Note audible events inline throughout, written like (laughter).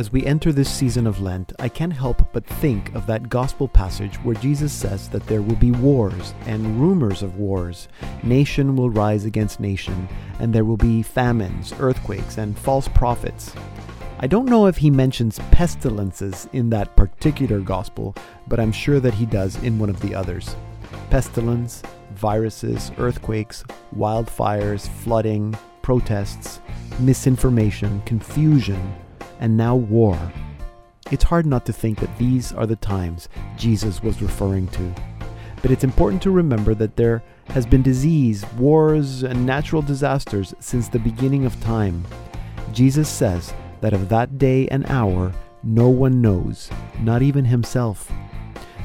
As we enter this season of Lent, I can't help but think of that gospel passage where Jesus says that there will be wars and rumors of wars. Nation will rise against nation, and there will be famines, earthquakes, and false prophets. I don't know if he mentions pestilences in that particular gospel, but I'm sure that he does in one of the others. Pestilence, viruses, earthquakes, wildfires, flooding, protests, misinformation, confusion and now war. It's hard not to think that these are the times Jesus was referring to. But it's important to remember that there has been disease, wars, and natural disasters since the beginning of time. Jesus says that of that day and hour no one knows, not even himself.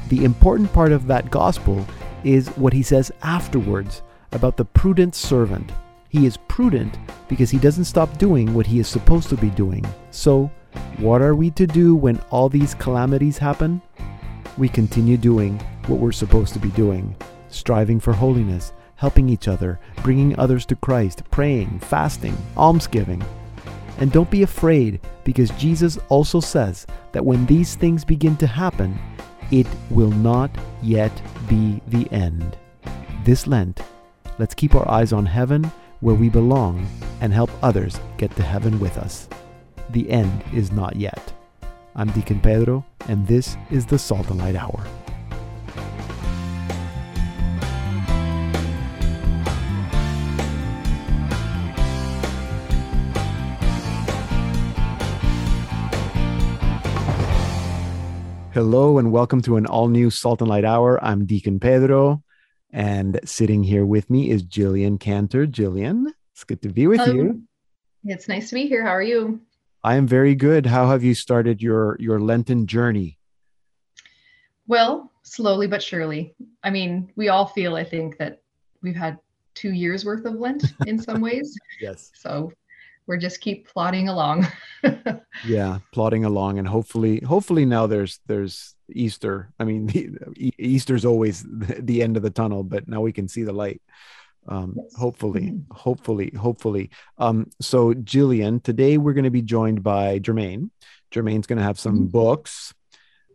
The important part of that gospel is what he says afterwards about the prudent servant he is prudent because he doesn't stop doing what he is supposed to be doing. So, what are we to do when all these calamities happen? We continue doing what we're supposed to be doing, striving for holiness, helping each other, bringing others to Christ, praying, fasting, almsgiving. And don't be afraid because Jesus also says that when these things begin to happen, it will not yet be the end. This Lent, let's keep our eyes on heaven where we belong and help others get to heaven with us. The end is not yet. I'm Deacon Pedro, and this is the Salt and Light Hour. Hello and welcome to an all new Salt and Light Hour. I'm Deacon Pedro. And sitting here with me is Jillian Cantor. Jillian, it's good to be with Hello. you. It's nice to be here. How are you? I am very good. How have you started your your Lenten journey? Well, slowly but surely. I mean, we all feel, I think, that we've had two years worth of Lent (laughs) in some ways. Yes. So we're just keep plodding along. (laughs) yeah, plodding along, and hopefully, hopefully now there's there's Easter. I mean, the, Easter's always the end of the tunnel, but now we can see the light. Um, yes. Hopefully, mm-hmm. hopefully, hopefully. Um, so, Jillian, today we're going to be joined by Jermaine. Jermaine's going to have some mm-hmm. books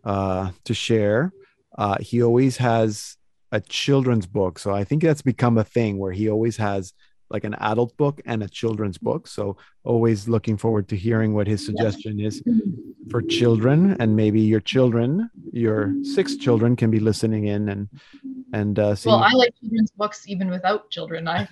uh, to share. Uh, he always has a children's book, so I think that's become a thing where he always has like an adult book and a children's book. So always looking forward to hearing what his suggestion is for children, and maybe your children, your six children, can be listening in and and uh, seeing. Well, I like children's books even without children. I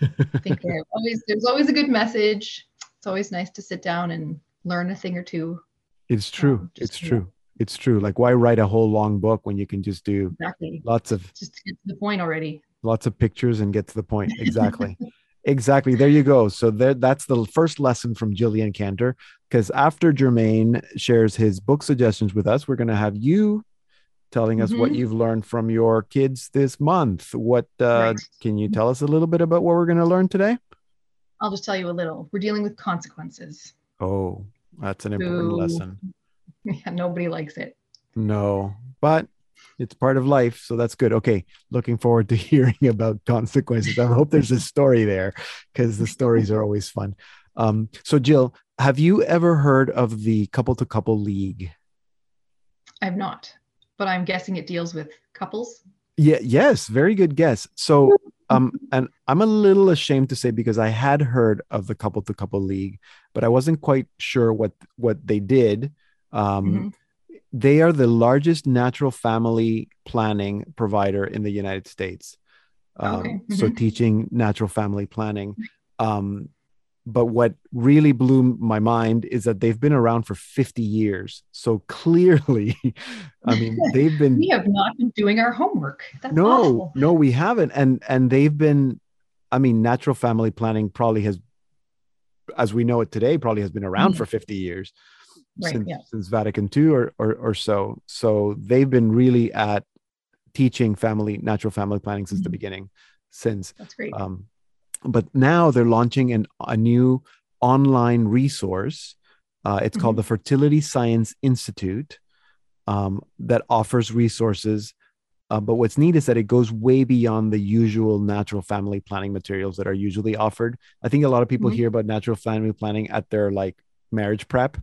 think (laughs) always there's always a good message. It's always nice to sit down and learn a thing or two. It's true. Um, it's true. It's true. Like, why write a whole long book when you can just do exactly. lots of just to get to the point already? Lots of pictures and get to the point. Exactly. (laughs) Exactly. There you go. So there, that's the first lesson from Jillian Cantor. Because after Jermaine shares his book suggestions with us, we're going to have you telling us mm-hmm. what you've learned from your kids this month. What uh, right. can you tell us a little bit about what we're going to learn today? I'll just tell you a little. We're dealing with consequences. Oh, that's an important lesson. (laughs) Yeah, nobody likes it. No, but it's part of life so that's good. Okay looking forward to (laughs) hearing about consequences. I hope there's a story there because the stories are always fun. Um, so jill have you ever heard of the couple to couple league? I've not but i'm guessing it deals with couples? Yeah yes very good guess. So um and i'm a little ashamed to say because i had heard of the couple to couple league but i wasn't quite sure what what they did. Um mm-hmm they are the largest natural family planning provider in the United States. Um, okay. mm-hmm. So teaching natural family planning. Um, but what really blew my mind is that they've been around for 50 years. So (laughs) clearly, I mean, they've been. (laughs) we have not been doing our homework. That's no, awful. no, we haven't. And and they've been. I mean, natural family planning probably has, as we know it today, probably has been around mm-hmm. for 50 years right, since, yeah. since Vatican II or, or, or so. So they've been really at teaching family natural family planning since mm-hmm. the beginning. Since that's great. Um, but now they're launching an, a new online resource. Uh, it's mm-hmm. called the Fertility Science Institute um, that offers resources. Uh, but what's neat is that it goes way beyond the usual natural family planning materials that are usually offered. I think a lot of people mm-hmm. hear about natural family planning at their like marriage prep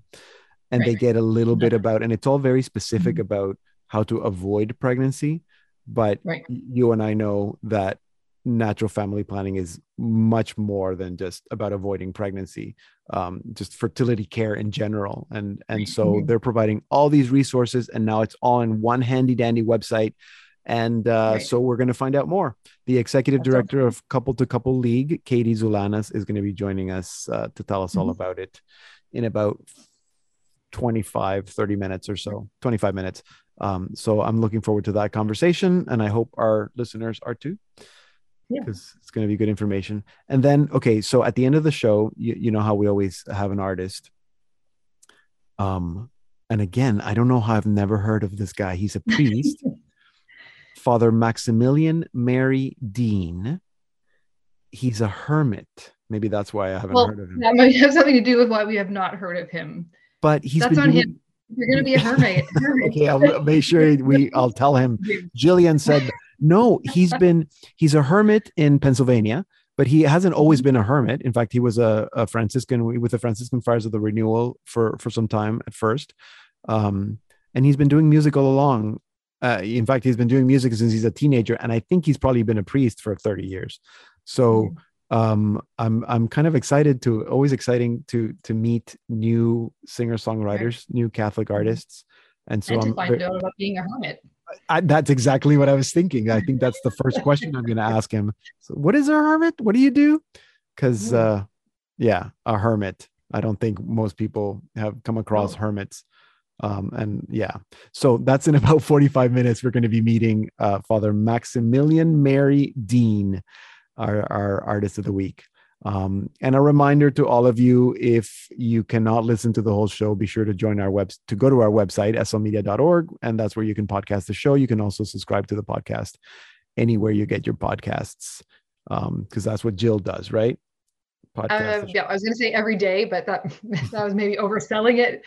and they get a little bit about, and it's all very specific Mhm. about how to avoid pregnancy. But Right. you and I know that natural family planning is much more than just about avoiding pregnancy, um, just fertility care in general. And and so Mhm. they're providing all these resources, and now it's all in one handy dandy website. And uh, Right. so we're going to find out more. The executive That's director of Couple to Couple League, Katie Zulanas, is going to be joining us uh, to tell us all Mhm. about it in about 25, 30 minutes or so, 25 minutes. Um, so I'm looking forward to that conversation, and I hope our listeners are too Yeah. because it's going to be good information. And then, okay, so at the end of the show, you, you know how we always have an artist. Um, and again, I don't know how I've never heard of this guy. He's a (laughs) priest, Father Maximilian Mary Dean. He's a hermit. Maybe that's why I haven't Well, heard of him. that might have something to do with why we have not heard of him. But he's That's been on doing- him. You're gonna be a hermit. hermit. (laughs) Okay, I'll make sure we. I'll tell him. (laughs) Jillian said, no, he's been, he's a hermit in Pennsylvania, but he hasn't always been a hermit. In fact, he was a, a Franciscan with the Franciscan Friars of the Renewal for, for some time at first. Um, and he's been doing music all along. Uh, in fact, he's been doing music since he's a teenager. And I think he's probably been a priest for 30 years. So, um, I'm, I'm kind of excited to, always exciting to, to meet new singer songwriters, new Catholic artists. And so and I'm find out about being a hermit. I, that's exactly what I was thinking. I think that's the first question I'm going to ask him. So, what is a hermit? What do you do? Because, Hmm. uh, yeah, a hermit. I don't think most people have come across No. hermits. Um, and yeah, so that's in (laughs) about 45 minutes. We're going to be meeting uh, Father Maximilian Mary Dean, our, our artist of the week. Um, and a reminder to all of you if you cannot listen to the whole show, be sure to join our web to go to our website, slmedia.org, and that's where you can podcast the show. You can also subscribe to the podcast anywhere you get your podcasts. Um, because that's what Jill does, right? Podcast. Uh, yeah, I was gonna say every day, but that (laughs) that was maybe overselling it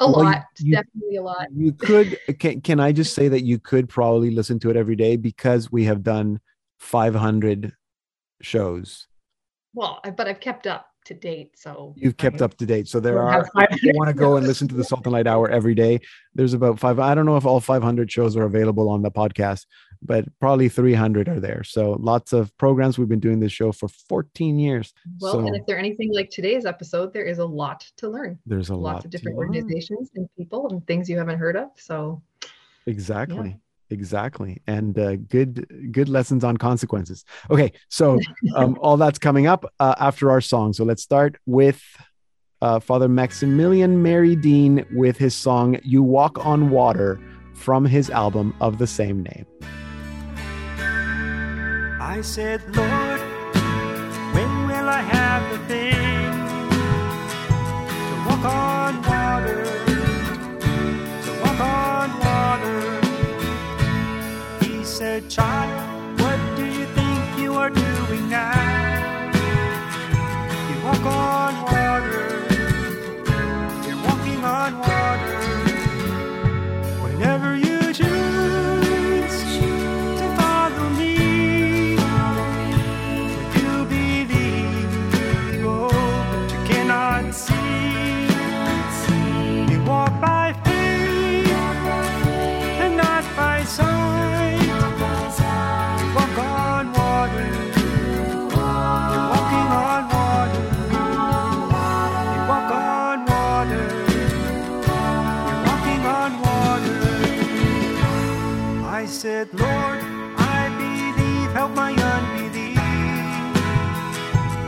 a Well, lot. you- definitely a lot. you could can, can i just say that you could probably listen to it every day because we have done 500 shows. Well, I- but I've kept up to date, so. You've kept I up to date so there are if you want to go and listen to the Salt and Light hour every day there's about five i don't know if all 500 shows are available on the podcast but probably 300 are there. So lots of programs we've been doing this show for 14 years Well, so and if they're anything like today's episode, there is a lot to learn. there's a lot Lots of different organizations and people and things you haven't heard of. So. Exactly exactly. And uh, good good lessons on consequences. Okay so um, (laughs) all that's coming up uh, after our song. So let's start with uh, father maximilian mary dean with his song you walk on water from his album of the same name. I said, Lord, when will I have the thing to walk on water? Said, Child, what do you think you are doing now? You walk on said, Lord, I believe, help my unbelief.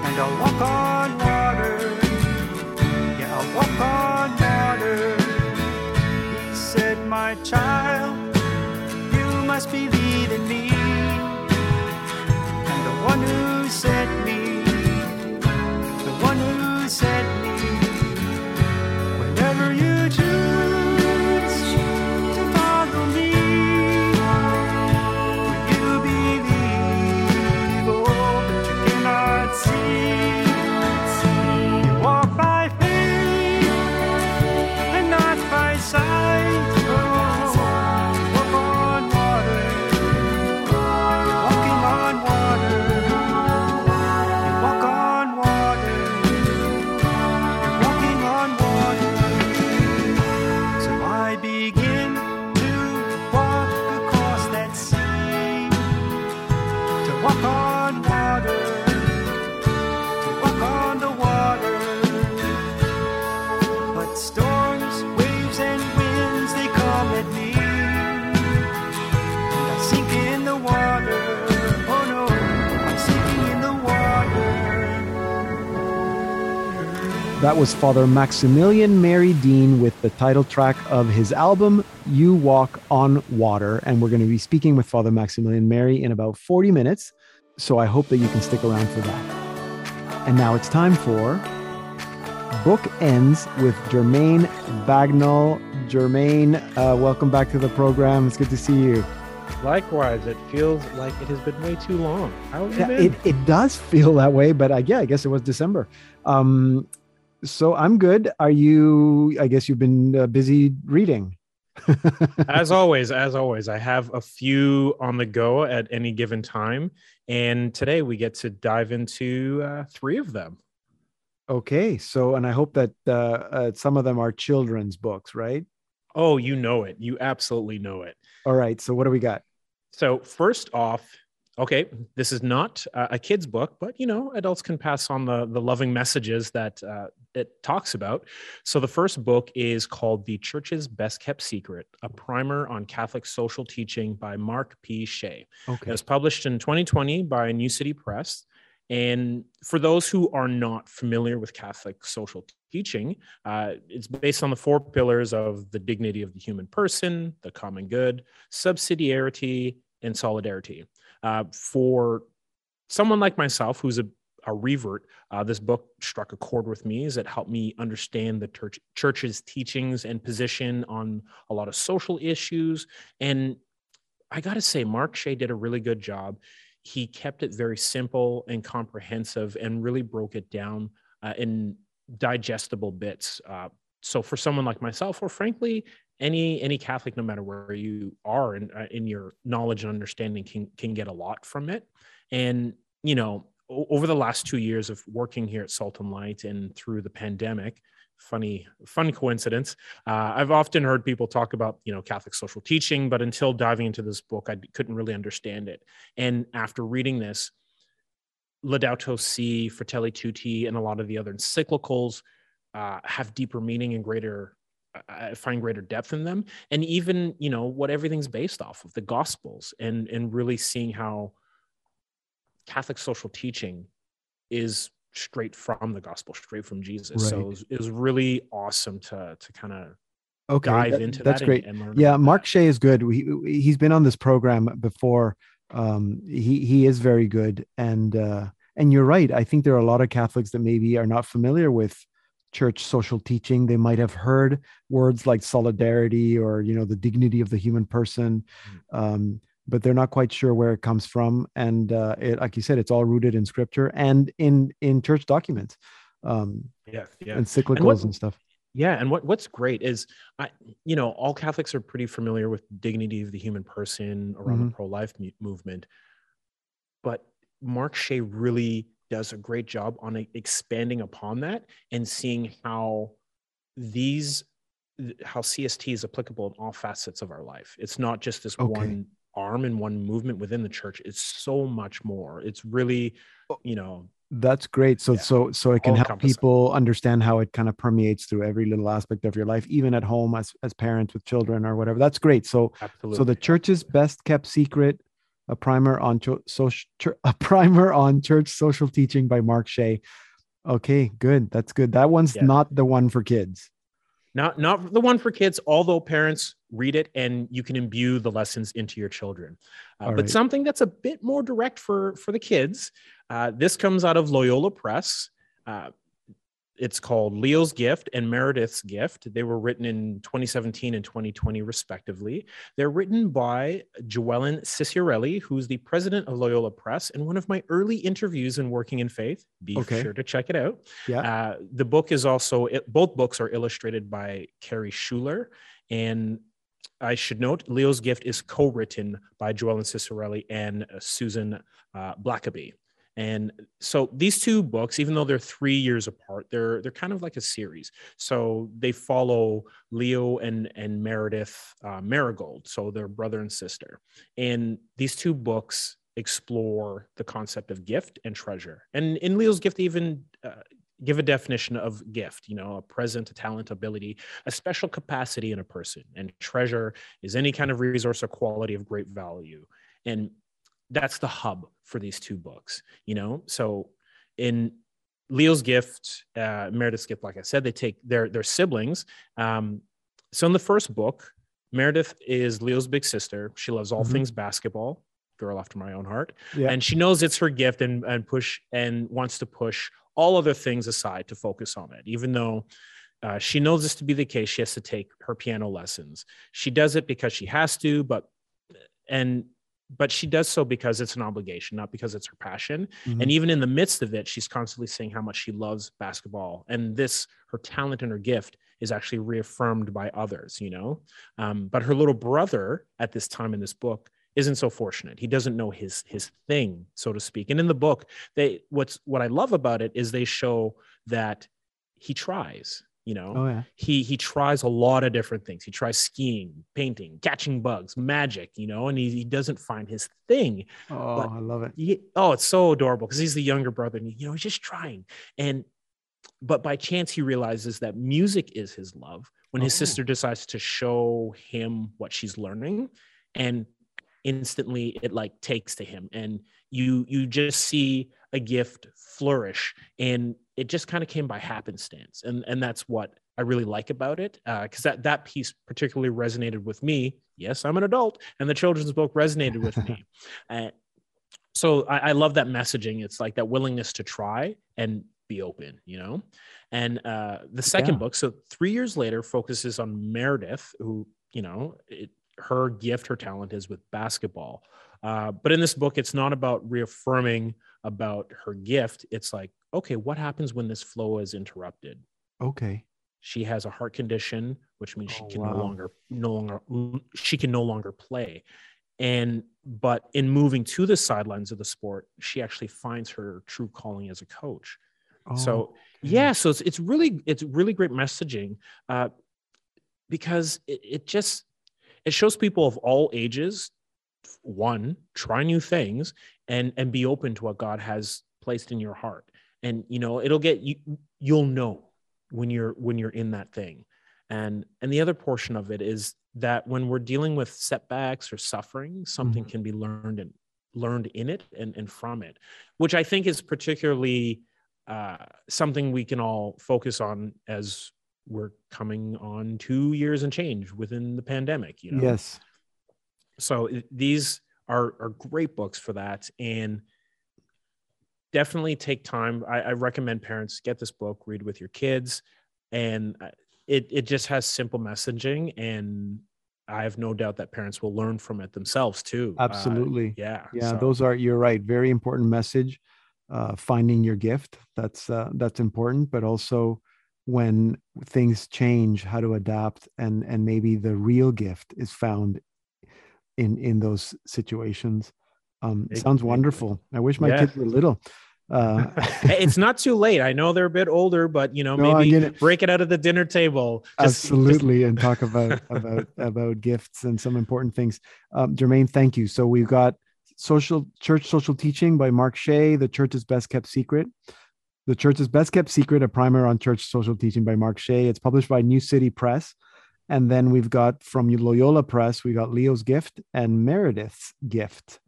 And I'll walk on water. Yeah, I'll walk on water. He said, My child, you must believe That was Father Maximilian Mary Dean with the title track of his album, You Walk on Water. And we're going to be speaking with Father Maximilian Mary in about 40 minutes. So I hope that you can stick around for that. And now it's time for Book Ends with Jermaine Bagnall. Jermaine, uh, welcome back to the program. It's good to see you. Likewise, it feels like it has been way too long. How have you Yeah, been? it, it does feel that way, but I, yeah, I guess it was December. Um, so I'm good. Are you? I guess you've been uh, busy reading. (laughs) as always, as always, I have a few on the go at any given time, and today we get to dive into uh, three of them. Okay, so and I hope that uh, uh, some of them are children's books, right? Oh, you know it. You absolutely know it. All right. So what do we got? So first off, okay, this is not uh, a kid's book, but you know, adults can pass on the the loving messages that uh, it talks about. So the first book is called "The Church's Best Kept Secret: A Primer on Catholic Social Teaching" by Mark P. Shea. Okay. It was published in 2020 by New City Press. And for those who are not familiar with Catholic social teaching, uh, it's based on the four pillars of the dignity of the human person, the common good, subsidiarity, and solidarity. Uh, for someone like myself, who's a, a revert, uh, this book struck a chord with me as it helped me understand the church, church's teachings and position on a lot of social issues. And I got to say, Mark Shea did a really good job. He kept it very simple and comprehensive and really broke it down uh, in digestible bits. Uh, so for someone like myself, or frankly, any any Catholic, no matter where you are in, uh, in your knowledge and understanding, can can get a lot from it. And you know, over the last two years of working here at Salt and Light and through the pandemic, funny fun coincidence, uh, I've often heard people talk about you know Catholic social teaching, but until diving into this book, I couldn't really understand it. And after reading this, Laudato Si, Fratelli Tutti, and a lot of the other encyclicals uh, have deeper meaning and greater. I find greater depth in them, and even you know what everything's based off of the Gospels, and and really seeing how Catholic social teaching is straight from the Gospel, straight from Jesus. So it was, it was really awesome to to kind of Okay. dive that- into that's that great. And, and learn. Yeah, Mark that. Shea is good. He he's been on this program before. Um, he he is very good, and uh, and you're right. I think there are a lot of Catholics that maybe are not familiar with church social teaching. They might have heard words like solidarity or you know the dignity of the human person, um, but they're not quite sure where it comes from. And uh, it, like you said, it's all rooted in Scripture and in in church documents, um, Yeah, yeah. encyclicals what- and stuff. Yeah, and what what's great is, I you know, all Catholics are pretty familiar with dignity of the human person around Mm-hmm. the pro life mu- movement, but Mark Shea really does a great job on expanding upon that and seeing how these how CST is applicable in all facets of our life. It's not just this Okay. one arm and one movement within the church. It's so much more. It's really, you know, That's great. So Yeah. so so it can help people understand how it kind of permeates through every little aspect of your life, even at home as as parents with children or whatever. That's great. So absolutely. so the church's best kept secret, a primer on cho- social (laughs) a primer on church social teaching by Mark Shea. Okay, good. That's good. That one's Yeah. not the one for kids. not not the one for kids although parents read it and you can imbue the lessons into your children uh, but right. something that's a bit more direct for for the kids uh, this comes out of loyola press uh, it's called leo's gift and meredith's gift they were written in 2017 and 2020 respectively they're written by Joellyn Cicciarelli who's the president of loyola press and one of my early interviews in working in faith be Okay. sure to check it out Yeah. uh, the book is also it, both books are illustrated by Carrie Schuler, and I should note Leo's Gift is co-written by Joellyn Cicciarelli and uh, Susan uh, Blackaby. And so these two books, even though they're three years apart, they're they're kind of like a series. So they follow Leo and and Meredith uh, Marigold, so they're brother and sister. And these two books explore the concept of gift and treasure. And in Leo's Gift, even uh, give a definition of gift. You know, a present, a talent, ability, a special capacity in a person. And treasure is any kind of resource or quality of great value. And that's the hub for these two books you know so in Leo's gift, uh, Meredith's gift, like I said, they take their their siblings. Um, so in the first book, Meredith is Leo's big sister. She loves all Mhm. things basketball, girl after my own heart, Yeah. and she knows it's her gift and and push and wants to push all other things aside to focus on it, even though. Uh, she knows this to be the case. She has to take her piano lessons. She does it because she has to, but and but she does so because it's an obligation, not because it's her passion. Mhm. And even in the midst of it, she's constantly saying how much she loves basketball. And this, her talent and her gift, is actually reaffirmed by others, you know? Um, but her little brother at this time in this book isn't so fortunate. He doesn't know his his thing, so to speak. And in the book, they what's what I love about it is they show that he tries, you know oh yeah. he he tries a lot of different things. He tries skiing, painting, catching bugs, magic, you know, and he, he doesn't find his thing. Oh, But- I love it. He- oh, it's so adorable because he's the younger brother, and you know he's just trying. And but by chance he realizes that music is his love when his Oh. sister decides to show him what she's learning, and instantly it like takes to him, and you you just see a gift flourish, and it just kind of came by happenstance, and and that's what I really like about it because that that piece particularly resonated with me. Yes, I'm an adult, and the children's book resonated with me. (laughs) Uh, so I, I love that messaging. It's like that willingness to try and be open, you know. And uh, the second Yeah. book, so three years later, focuses on Meredith, who you know, it, her gift, her talent is with basketball. Uh, but in this book, it's not about reaffirming about her gift. It's like, okay, what happens when this flow is interrupted? Okay. she has a heart condition which means she Oh, can wow. no longer no longer she can no longer play and but in moving to the sidelines of the sport she actually finds her true calling as a coach Oh, so okay. yeah so it's, it's really it's really great messaging uh, because it, it just it shows people of all ages one try new things and and be open to what god has placed in your heart and you know it'll get you you'll know when you're when you're in that thing and and the other portion of it is that when we're dealing with setbacks or suffering something Mhm. can be learned and learned in it and, and from it which i think is particularly uh, something we can all focus on as we're coming on two years and change within the pandemic you know Yes. so these are are great books for that and definitely take time. I, I recommend parents get this book read with your kids and uh, it it just has simple messaging and i have no doubt that parents will learn from it themselves too. Uh, Absolutely. yeah yeah so- those are you're right very important message uh finding your gift. That's uh that's important but also when things change how to adapt and and maybe the real gift is found in in those situations um Ex- sounds wonderful. I wish my Yeah. kids were little. Uh (laughs) it's not too late. I know they're a bit older but you know No, maybe it. break it out of the dinner table. Just- just- absolutely and talk about about about gifts and some important things. Um, jermaine thank you. So we've got social church social teaching by mark shea the church's best kept secret. The church's best kept secret a primer on church social teaching by mark shea. It's published by new city press. And then we've got from loyola press we got leo's gift and meredith's gift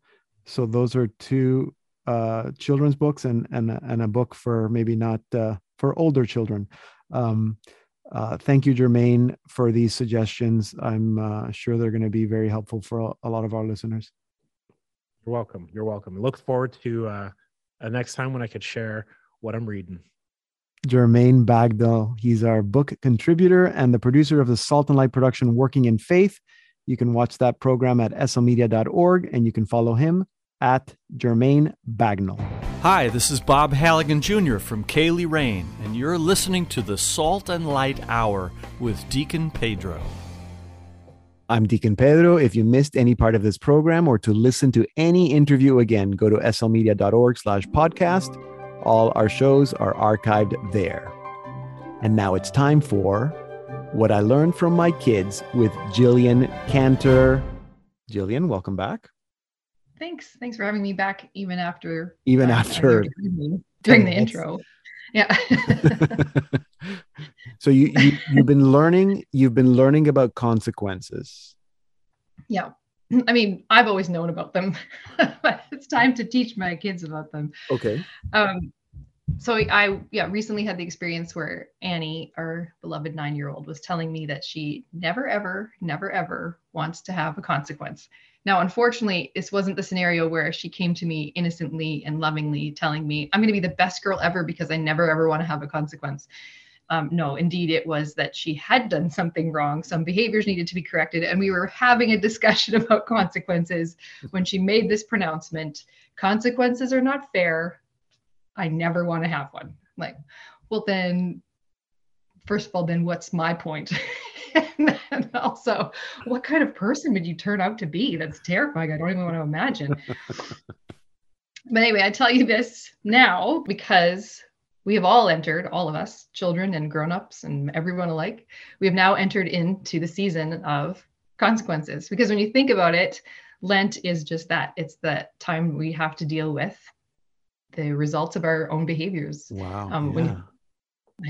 so those are two uh, children's books and and a- and a book for maybe not uh, for older children um, uh, thank you, Jermaine, for these suggestions. I'm uh, sure they're going to be very helpful for a, lot of our listeners. You're welcome. You're welcome. I look forward to uh, uh, next time when I could share what I'm reading. Jermaine Bagnall, he's our book contributor and the producer of the Salt and Light production Working in Faith. You can watch that program at slmedia.org and you can follow him at Jermaine Bagnall. Hi, this is Bob Halligan Jr. from Ceili Rain, and you're listening to the Salt and Light Hour with Deacon Pedro. I'm Deacon Pedro. If you missed any part of this program or to listen to any interview again, go to slmedia.org slash podcast. All our shows are archived there. And now it's time for What I Learned from My Kids with Jillian Cantor. Jillian, welcome back. Thanks. Thanks for having me back even after Even uh, after during, during the intro. Yeah. (laughs) so you, you you've been learning you've been learning about consequences. yeah. I mean, I've always known about them, (laughs) but it's time to teach my kids about them. Okay. Um, so I yeah recently had the experience where Annie, our beloved nine year old, was telling me that she never ever, never ever wants to have a consequence. Now, unfortunately, this wasn't the scenario where she came to me innocently and lovingly telling me, I'm going to be the best girl ever because I never ever want to have a consequence. Um, no, indeed, it was that she had done something wrong. Some behaviors needed to be corrected. And we were having a discussion (laughs) about consequences when she made this pronouncement consequences are not fair. I never want to have one. Like, well, then, first of all, then what's my point? (laughs) (laughs) and also, what kind of person would you turn out to be? That's terrifying. I don't even want to imagine. (laughs) but anyway, I tell you this now because we have all entered, all of us, children and grown-ups and everyone alike, we have now entered into the season of consequences. Because when you think about it, Lent is just that. It's the time we have to deal with the results of our own behaviors. Wow. Um, yeah. when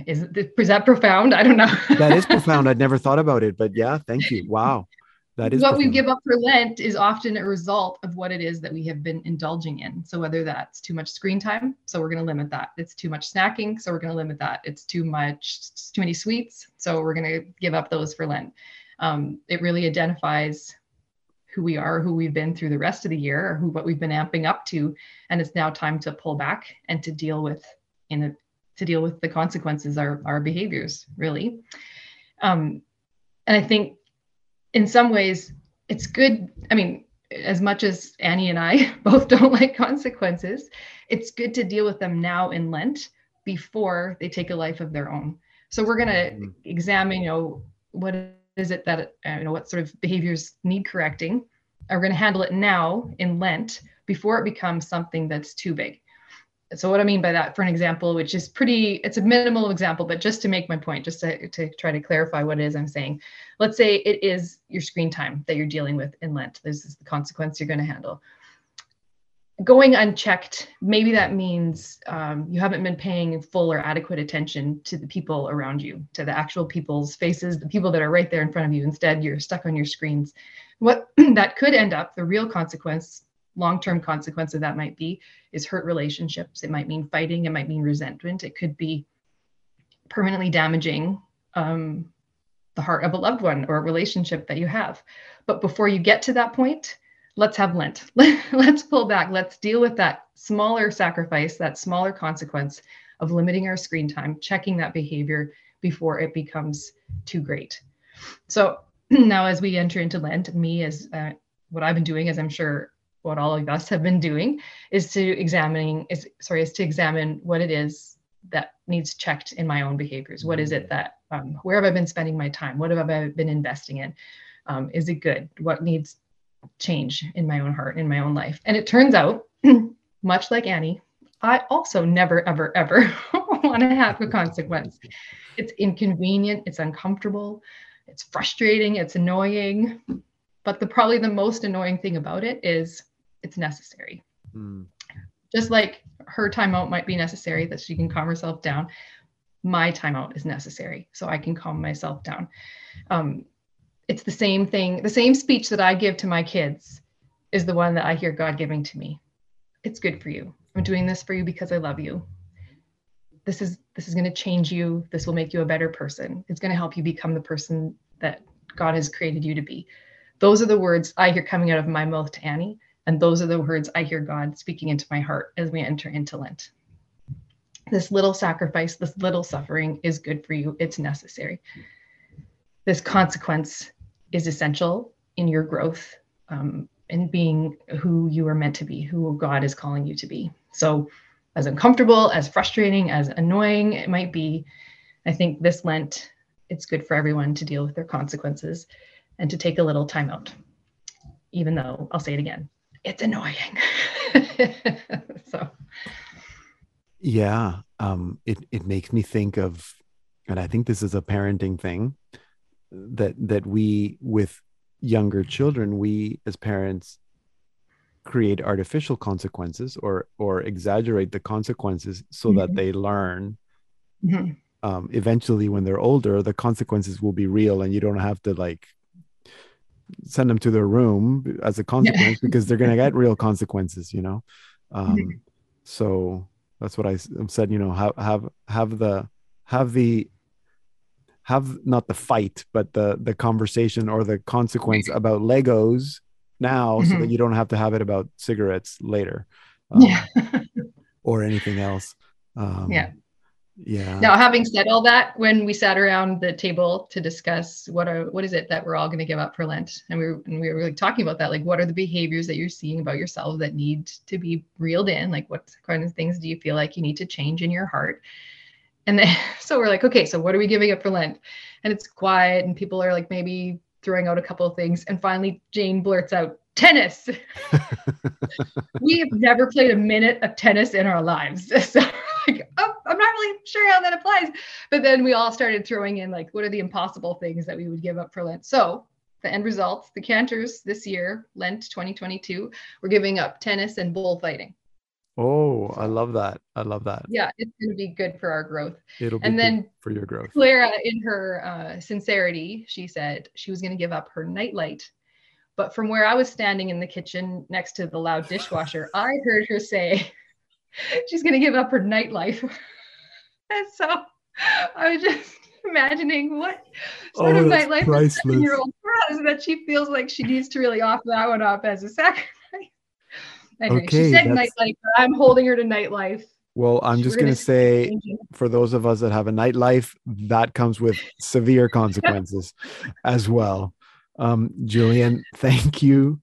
is, is that profound? I don't know. (laughs) that is profound. I'd never thought about it, but yeah, thank you. Wow. That is what profound. we give up for Lent is often a result of what it is that we have been indulging in. So whether that's too much screen time, so we're going to limit that. It's too much snacking, so we're going to limit that. It's too much, too many sweets, so we're going to give up those for Lent. Um, it really identifies who we are, who we've been through the rest of the year, or who what we've been amping up to, and it's now time to pull back and to deal with in a, to deal with the consequences our our behaviors really. Um, and I think in some ways it's good. I mean, as much as Annie and I (laughs) both don't like consequences, it's good to deal with them now in Lent before they take a life of their own. So we're going to Mhm. examine, you know, what is it that, uh, you know, what sort of behaviors need correcting. And we're going to handle it now in Lent before it becomes something that's too big. So what I mean by that, for an example, which is pretty, it's a minimal example, but just to make my point, just to, to try to clarify what it is I'm saying. Let's say it is your screen time that you're dealing with in Lent. This is the consequence you're going to handle. Going unchecked, maybe that means um, you haven't been paying full or adequate attention to the people around you, to the actual people's faces, the people that are right there in front of you. Instead, you're stuck on your screens. What (clears throat) that could end up, the real consequence, long term consequence of that might be, is hurt relationships. It might mean fighting, it might mean resentment, it could be permanently damaging um, the heart of a loved one or a relationship that you have. But before you get to that point, let's have Lent. (laughs) let's pull back. Let's deal with that smaller sacrifice, that smaller consequence of limiting our screen time, checking that behavior before it becomes too great. So (clears throat) now, as we enter into Lent, me as uh, what I've been doing, as I'm sure what all of us have been doing, is to examining is sorry is to examine what it is that needs checked in my own behaviors. What is it that um, where have I been spending my time? What have I been investing in? Um, is it good? What needs change in my own heart, in my own life? And it turns out, (clears throat) much like Annie, I also never, ever, ever (laughs) want to have a consequence. It's inconvenient, it's uncomfortable, it's frustrating, it's annoying. But the probably the most annoying thing about it is it's necessary. Hmm. Just like her timeout might be necessary that she can calm herself down, my timeout is necessary so I can calm myself down. Um, it's the same thing, the same speech that I give to my kids is the one that I hear God giving to me. It's good for you. I'm doing this for you because I love you. This is this is going to change you. This will make you a better person. It's going to help you become the person that God has created you to be. Those are the words I hear coming out of my mouth to Annie, and those are the words I hear God speaking into my heart as we enter into Lent. This little sacrifice, this little suffering is good for you. It's necessary. This consequence is essential in your growth um, in being who you are meant to be, who God is calling you to be. So, as uncomfortable, as frustrating, as annoying it might be, I think this Lent, it's good for everyone to deal with their consequences and to take a little time out, even though I'll say it again, it's annoying. (laughs) so, Yeah, um, it it makes me think of, and I think this is a parenting thing that that we with younger children, we as parents create artificial consequences or or exaggerate the consequences so that Mhm. they learn. mhm. Um, eventually, when they're older, the consequences will be real, and you don't have to like send them to their room as a consequence because they're going to get real consequences, you know. Um, so That's what I s- said. You know, have have have the have the have not the fight, but the the conversation or the consequence about Legos now, so that Mhm. you don't have to have it about cigarettes later, um, yeah. or anything else. Um, Yeah. Yeah. Now, having said all that, when we sat around the table to discuss what are what is it that we're all going to give up for Lent, and we were and we were really talking about that, like what are the behaviors that you're seeing about yourself that need to be reeled in? Like what kind of things do you feel like you need to change in your heart? And then (laughs) so we're like, okay, so what are we giving up for Lent? And it's quiet, and people are like maybe throwing out a couple of things, and finally Jane blurts out tennis. (laughs) (laughs) we have never played a minute of tennis in our lives. So like, oh, I'm not really sure how that applies. But then we all started throwing in like, what are the impossible things that we would give up for Lent? So the end results, the Cantors this year, Lent 2022, we're giving up tennis and bullfighting. Oh, I love that. I love that. Yeah, it's going to be good for our growth. It'll be And good then for your growth. Clara, in her uh, sincerity, she said she was going to give up her nightlight. But from where I was standing in the kitchen next to the loud dishwasher, I heard her say she's going to give up her nightlife. (laughs) and so I was just imagining what sort Oh, of nightlife a seven-year-old has that she feels like she needs to really offer that one up as a (laughs) sacrifice. Anyway, Okay, she said that's- nightlife, but I'm holding her to nightlife. Well, I'm just gonna say change for those of us that have a nightlife, that comes with severe (laughs) consequences as well. Um, Julian, thank you.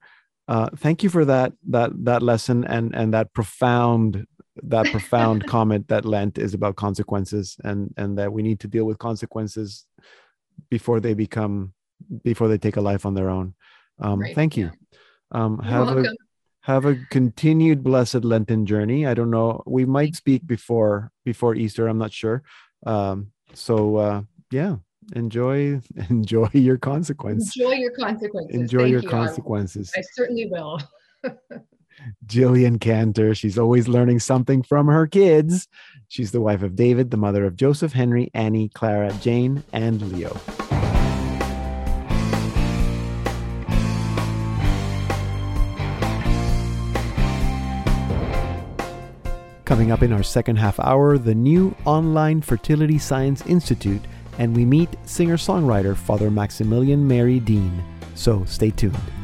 Uh, thank you for that that that lesson and and that profound that (laughs) profound comment that Lent is about consequences and and that we need to deal with consequences before they become before they take a life on their own. Um, Right, thank you. Um, have a have a continued blessed lenten journey i don't know we might speak before before easter i'm not sure um so uh yeah enjoy (laughs) enjoy your consequence Enjoy your consequences. enjoy Thank your you. I- consequences I certainly will. (laughs) jillian cantor she's always learning something from her kids she's the wife of david the mother of joseph henry annie clara jane and leo Coming up in our second half hour, the new online Fertility Science Institute, and we meet singer songwriter Father Maximilian Mary Dean. So stay tuned.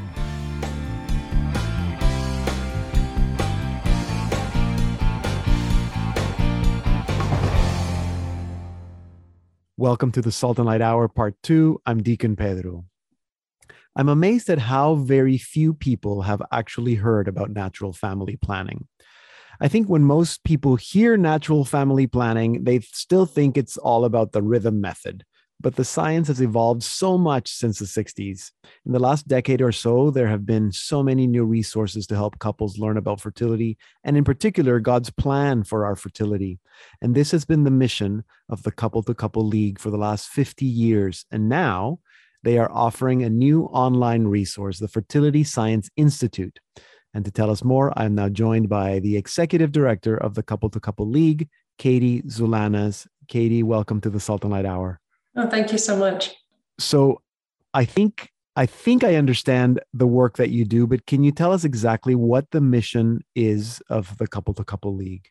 Welcome to the Salt and Light Hour, Part 2. I'm Deacon Pedro. I'm amazed at how very few people have actually heard about natural family planning. I think when most people hear natural family planning, they still think it's all about the rhythm method. But the science has evolved so much since the 60s. In the last decade or so, there have been so many new resources to help couples learn about fertility, and in particular, God's plan for our fertility. And this has been the mission of the Couple to Couple League for the last 50 years. And now they are offering a new online resource, the Fertility Science Institute. And to tell us more, I'm now joined by the executive director of the Couple to Couple League, Katie Zulanas. Katie, welcome to the Salt and Light Hour. Oh, thank you so much. So I think I think I understand the work that you do, but can you tell us exactly what the mission is of the Couple to Couple League?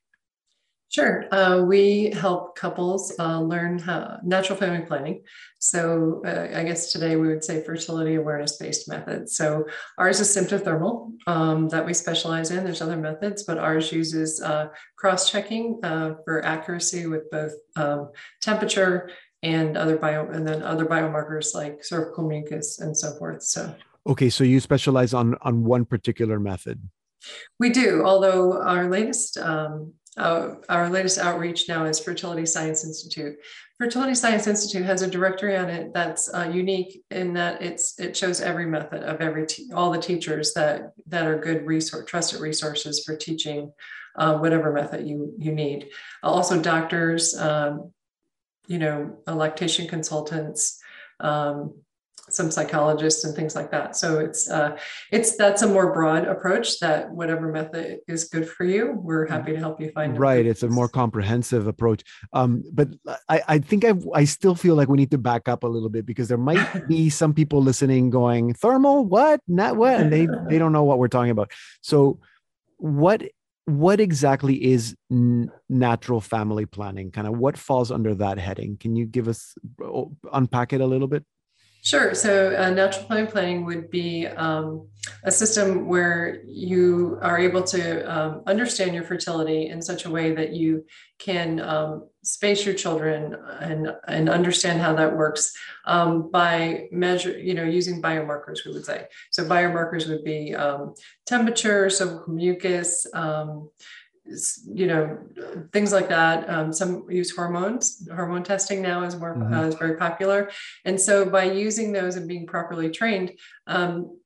Sure. Uh, we help couples uh, learn how, natural family planning. So, uh, I guess today we would say fertility awareness based methods. So, ours is symptothermal um, that we specialize in. There's other methods, but ours uses uh, cross checking uh, for accuracy with both um, temperature and other bio and then other biomarkers like cervical mucus and so forth. So, Okay, so you specialize on on one particular method. We do, although our latest um, uh, our latest outreach now is Fertility Science Institute. Fertility Science Institute has a directory on it that's uh, unique in that it's it shows every method of every te- all the teachers that that are good resource trusted resources for teaching uh, whatever method you you need. Also, doctors, um, you know, lactation consultants. Um, some psychologists and things like that. So it's uh, it's that's a more broad approach that whatever method is good for you, we're happy to help you find. It. Right, it's a more comprehensive approach. Um, but I, I think I I still feel like we need to back up a little bit because there might be (laughs) some people listening going thermal what not what and they they (laughs) don't know what we're talking about. So what what exactly is n- natural family planning? Kind of what falls under that heading? Can you give us unpack it a little bit? Sure. So, uh, natural planning planning would be um, a system where you are able to um, understand your fertility in such a way that you can um, space your children and and understand how that works um, by measure, you know, using biomarkers. We would say so. Biomarkers would be um, temperature, so mucus um, you know things like that um, some use hormones hormone testing now is more mm-hmm. uh, is very popular. And so by using those and being properly trained um,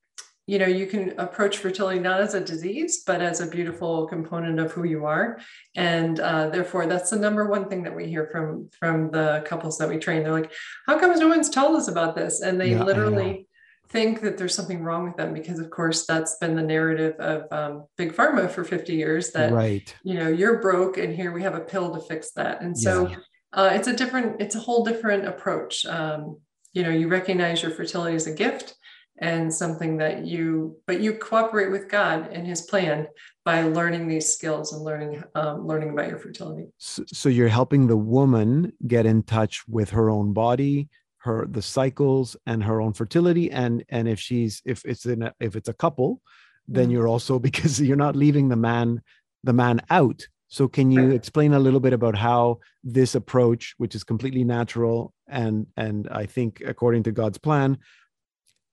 you know you can approach fertility not as a disease but as a beautiful component of who you are. And uh, therefore that's the number one thing that we hear from from the couples that we train. They're like how comes no one's told us about this? And they yeah, literally think that there's something wrong with them because of course that's been the narrative of um, big pharma for 50 years that right. you know you're broke and here we have a pill to fix that. And so yeah. uh, it's a different it's a whole different approach. Um, you know you recognize your fertility as a gift and something that you but you cooperate with god and his plan by learning these skills and learning um, learning about your fertility. So, so you're helping the woman get in touch with her own body her the cycles and her own fertility and and if she's if it's in a, if it's a couple then mm-hmm. you're also (laughs) because you're not leaving the man the man out. So can you explain a little bit about how this approach which is completely natural and and i think according to god's plan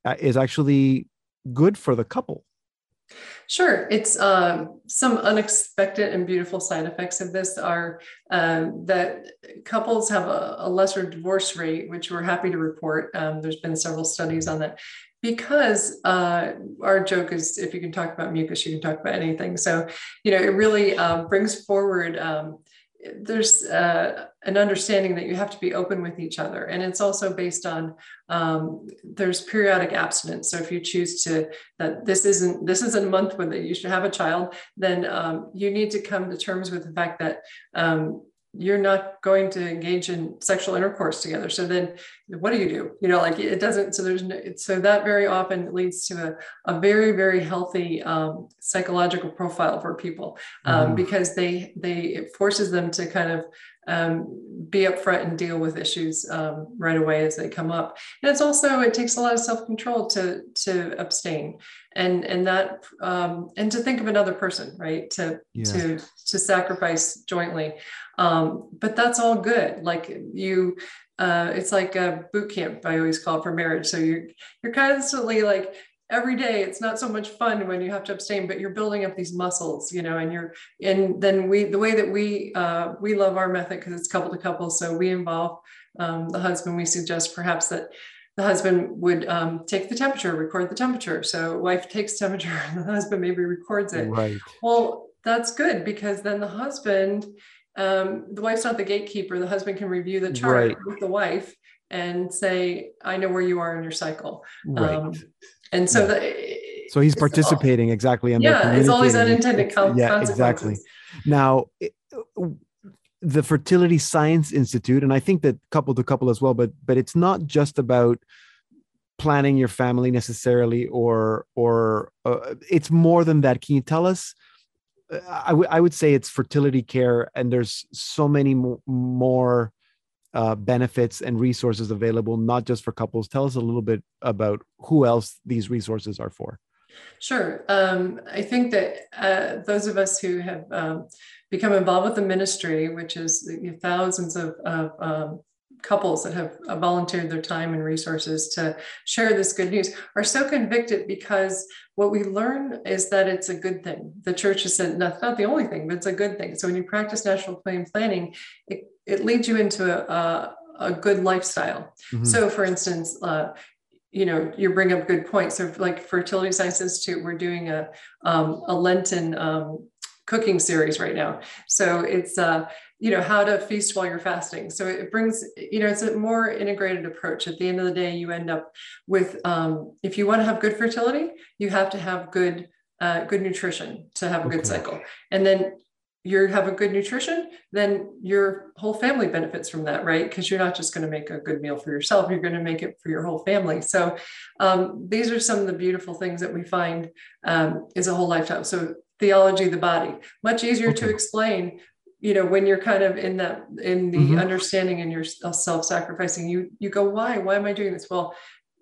uh, is actually good for the couple Sure. It's um, some unexpected and beautiful side effects of this are um, that couples have a, a, lesser divorce rate, which we're happy to report. Um, there's been several studies on that because uh, our joke is if you can talk about mucus, you can talk about anything. So, you know, it really um, brings forward um, there's uh, an understanding that you have to be open with each other. And it's also based on um, there's periodic abstinence. So if you choose to that this isn't this isn't a month when that you should have a child then um, you need to come to terms with the fact that um, you're not going to engage in sexual intercourse together so then what do you do you know like it doesn't so there's no so that very often leads to a, a very very healthy um, psychological profile for people um, mm. because they they it forces them to kind of um, be upfront and deal with issues um, right away as they come up. And it's also it takes a lot of self-control to to abstain and and that um, and to think of another person right? To yeah. to to sacrifice jointly. Um, but that's all good. Like you uh, it's like a boot camp i always call it for marriage. So you're you're constantly like every day it's not so much fun when you have to abstain but you're building up these muscles you know and you're and then we the way that we uh, we love our method because it's couple to couple so we involve um, the husband we suggest perhaps that the husband would um, take the temperature, record the temperature. So wife takes temperature and (laughs) the husband maybe records it. Right. Well, that's good because then the husband, um, the wife's not the gatekeeper. The husband can review the chart right. with the wife and say, I know where you are in your cycle. Right. And so yeah. the, so he's participating all, exactly. And yeah, it's always unintended com- yeah, exactly. Now, the fertility science institute and i think that couple to couple as well but but it's not just about planning your family necessarily or or uh, it's more than that can you tell us uh, I, w- I would say it's fertility care and there's so many mo- more uh, benefits and resources available not just for couples tell us a little bit about who else these resources are for Sure. Um, I think that uh, those of us who have um, become involved with the ministry, which is thousands of, of um, couples that have volunteered their time and resources to share this good news, are so convicted because what we learn is that it's a good thing. The church has said not the only thing, but it's a good thing. So when you practice national plan planning, it, it leads you into a, a good lifestyle. Mm-hmm. So, for instance, uh, you know you bring up good points so like fertility science institute we're doing a um, a lenten um, cooking series right now. So it's uh you know how to feast while you're fasting. So it brings you know it's a more integrated approach. At the end of the day you end up with um, if you want to have good fertility you have to have good uh, good nutrition to have a good cycle. And then you have a good nutrition, then your whole family benefits from that, right? Because you're not just going to make a good meal for yourself, you're going to make it for your whole family. So um, these are some of the beautiful things that we find um, is a whole lifetime. So theology of the body. Much easier to explain, you know, when you're kind of in that in the Mhm. understanding and you're self-sacrificing. You you go, why? Why am I doing this? Well,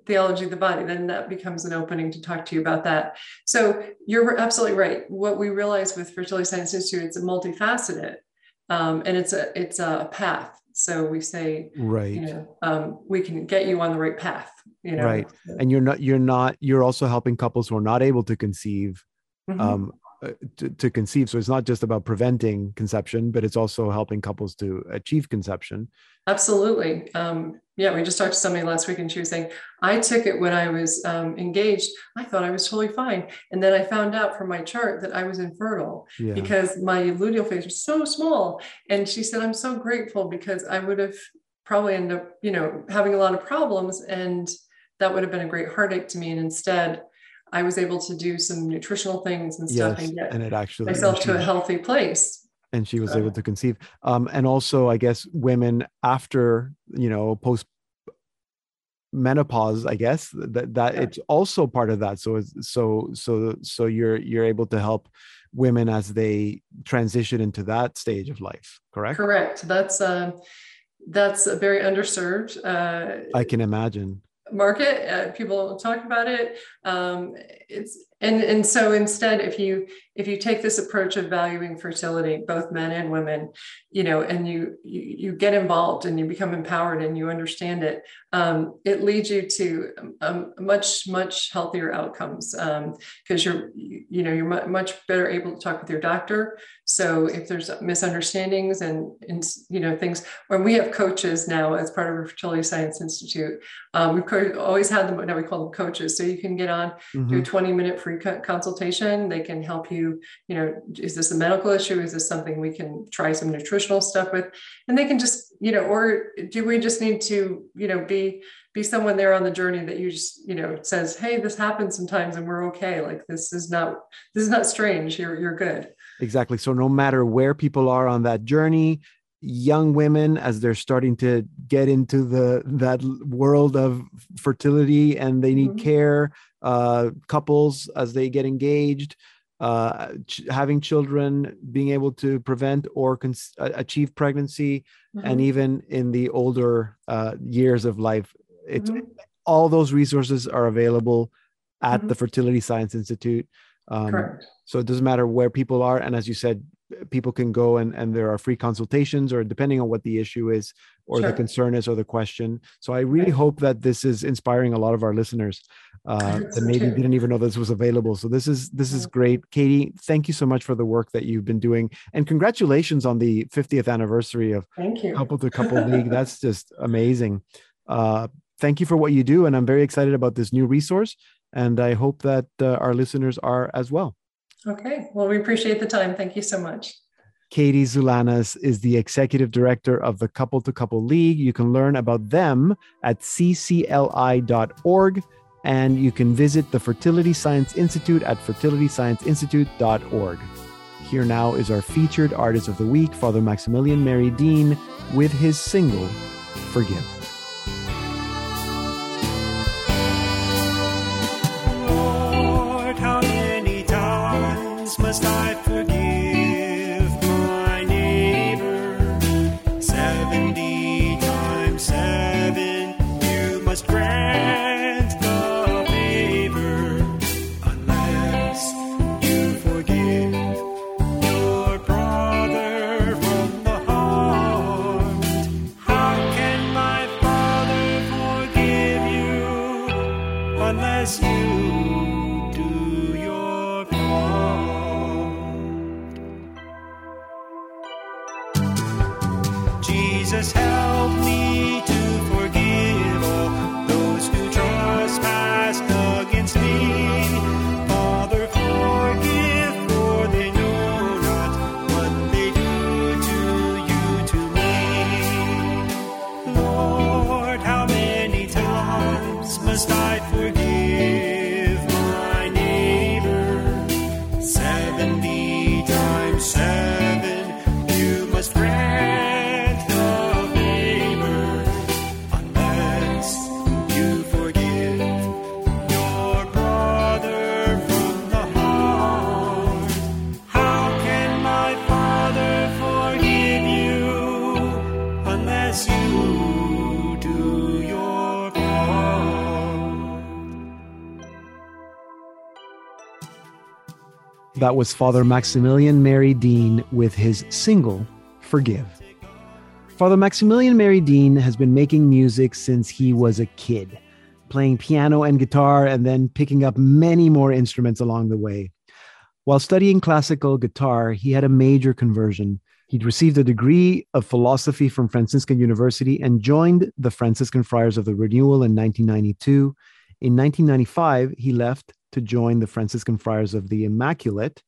theology of the body. Then that becomes an opening to talk to you about that. So you're absolutely right. What we realize with Fertility Science Institute, it's a multifaceted, um, and it's a it's a path. So we say, Right. you know, um, we can get you on the right path. You know, Right. and you're not you're not you're also helping couples who are not able to conceive Mhm. um to, to conceive so it's not just about preventing conception but it's also helping couples to achieve conception Absolutely. Um, yeah, we just talked to somebody last week and she was saying, I took it when I was um, engaged. I thought I was totally fine. And then I found out from my chart that I was infertile yeah because my luteal phase was so small. And she said, I'm so grateful because I would have probably ended up, you know, having a lot of problems. And that would have been a great heartache to me. And instead, I was able to do some nutritional things and stuff yes and get and it actually myself to a healthy place. and she was able to conceive um and also i guess women after you know post menopause i guess that that Yeah. it's also part of that so it's so so so you're you're able to help women as they transition into that stage of life correct Correct. That's uh, that's a very underserved uh, i can imagine market. Uh, people talk about it. Um, it's and and so instead, if you if you take this approach of valuing fertility, both men and women, you know, and you you, you get involved and you become empowered and you understand it, um, it leads you to um, much much healthier outcomes because you're you, know you're much better able to talk with your doctor. So if there's misunderstandings and and you know things, when we have coaches now as part of our Fertility Science Institute, um, we've always had them. Now we call them coaches. So you can get on do Mhm. a 20 minute free co- consultation. They can help you, you know, is this a medical issue? Is this something we can try some nutritional stuff with? And they can just, you know, or do we just need to, you know, be be someone there on the journey that you just, you know, says, hey, this happens sometimes and we're okay. Like this is not this is not strange. You're you're good. Exactly. So no matter where people are on that journey, young women as they're starting to get into the that world of fertility and they need Mhm. care, uh, couples as they get engaged, uh, ch- having children, being able to prevent or con- achieve pregnancy, and Mhm. even in the older uh, years of life, it's Mhm. all those resources are available at Mhm. the Fertility Science Institute. Um, Correct. so it doesn't matter where people are. And as you said, people can go and, and there are free consultations or depending on what the issue is or the concern is or the question. So I really Right. hope that this is inspiring a lot of our listeners uh, that maybe too. didn't even know this was available. So this is this is great. Katie, thank you so much for the work that you've been doing. And congratulations on the 50th anniversary of Thank you. Couple to Couple League. (laughs) That's just amazing. Uh, thank you for what you do. And I'm very excited about this new resource. And I hope that uh, our listeners are as well. Okay. Well, we appreciate the time. Thank you so much. Katie Zulanas is the executive director of the Couple to Couple League. You can learn about them at ccli.org and you can visit the Fertility Science Institute at fertilityscienceinstitute.org. Here now is our featured artist of the week, Father Maximilian Mary Dean, with his single, Forgive. Must I forgive That was Father Maximilian Mary Dean with his single, Forgive. Father Maximilian Mary Dean has been making music since he was a kid, playing piano and guitar and then picking up many more instruments along the way. While studying classical guitar, he had a major conversion. He'd received a degree of philosophy from Franciscan University and joined the Franciscan Friars of the Renewal in 1992. In 1995, he left to join the Franciscan Friars of the Immaculate,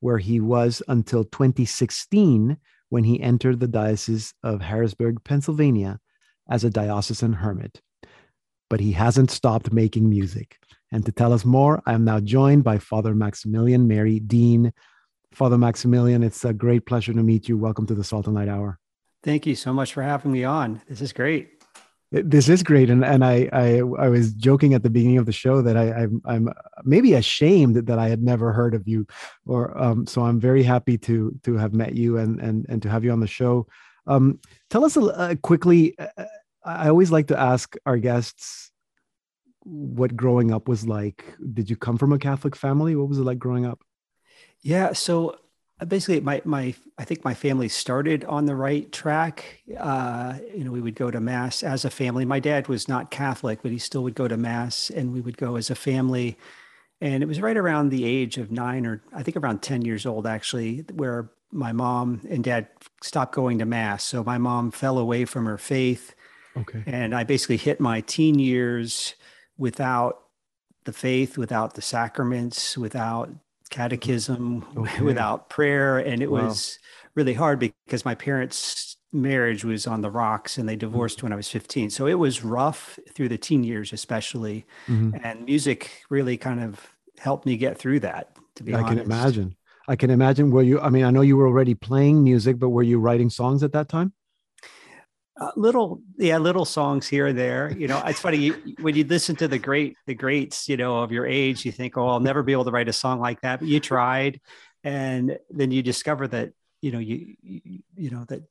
where he was until 2016 when he entered the Diocese of Harrisburg, Pennsylvania, as a diocesan hermit. But he hasn't stopped making music. And to tell us more, I am now joined by Father Maximilian Mary Dean. Father Maximilian, it's a great pleasure to meet you. Welcome to the Salt and Light Hour. Thank you so much for having me on. This is great. This is great, and and I I, I was joking at the beginning of the show that I I'm, I'm maybe ashamed that I had never heard of you, or um, so I'm very happy to to have met you and and and to have you on the show. Um, tell us uh, quickly. Uh, I always like to ask our guests what growing up was like. Did you come from a Catholic family? What was it like growing up? Yeah, so uh, basically my my i think my family started on the right track. Uh you know we would go to mass as a family. My dad was not catholic but he still would go to mass and we would go as a family. And it was right around the age of nine or i think around 10 years old actually where my mom and dad stopped going to mass. So my mom fell away from her faith. Okay. and i basically hit my teen years without the faith without the sacraments without catechism Okay. without prayer and it Wow. was really hard because my parents marriage was on the rocks and they divorced when i was 15 so it was rough through the teen years especially Mhm. and music really kind of helped me get through that to be honest. I honest can imagine. I can imagine. Were you? I mean, I know you were already playing music, but were you writing songs at that time? Uh, little yeah little songs here and there you know it's funny you, when you listen to the great the greats you know of your age you think oh i'll never be able to write a song like that but you tried and then you discover that you know you you, you know that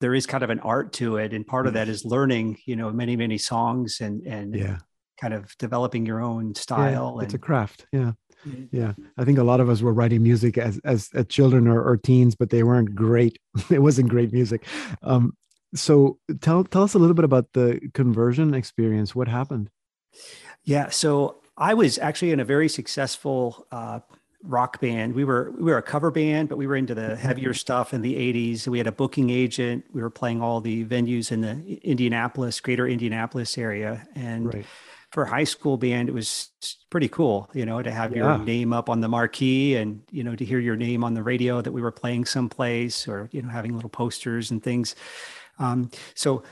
there is kind of an art to it and part of that is learning you know many many songs and and Yeah. kind of developing your own Yeah, style it's a craft. Yeah. Yeah. I think a lot of us were writing music as as, as children or, or teens, but they weren't great. (laughs) it wasn't great music. Um, so tell tell us a little bit about the conversion experience. What happened? Yeah, so I was actually in a very successful uh, rock band. We were we were a cover band, but we were into the heavier stuff in the '80s. We had a booking agent. We were playing all the venues in the Indianapolis, Greater Indianapolis area, and Right. for a high school band, it was pretty cool. You know, to have your name up on the marquee, and you know, to hear your name on the radio that we were playing someplace, or you know, having little posters and things. Um, so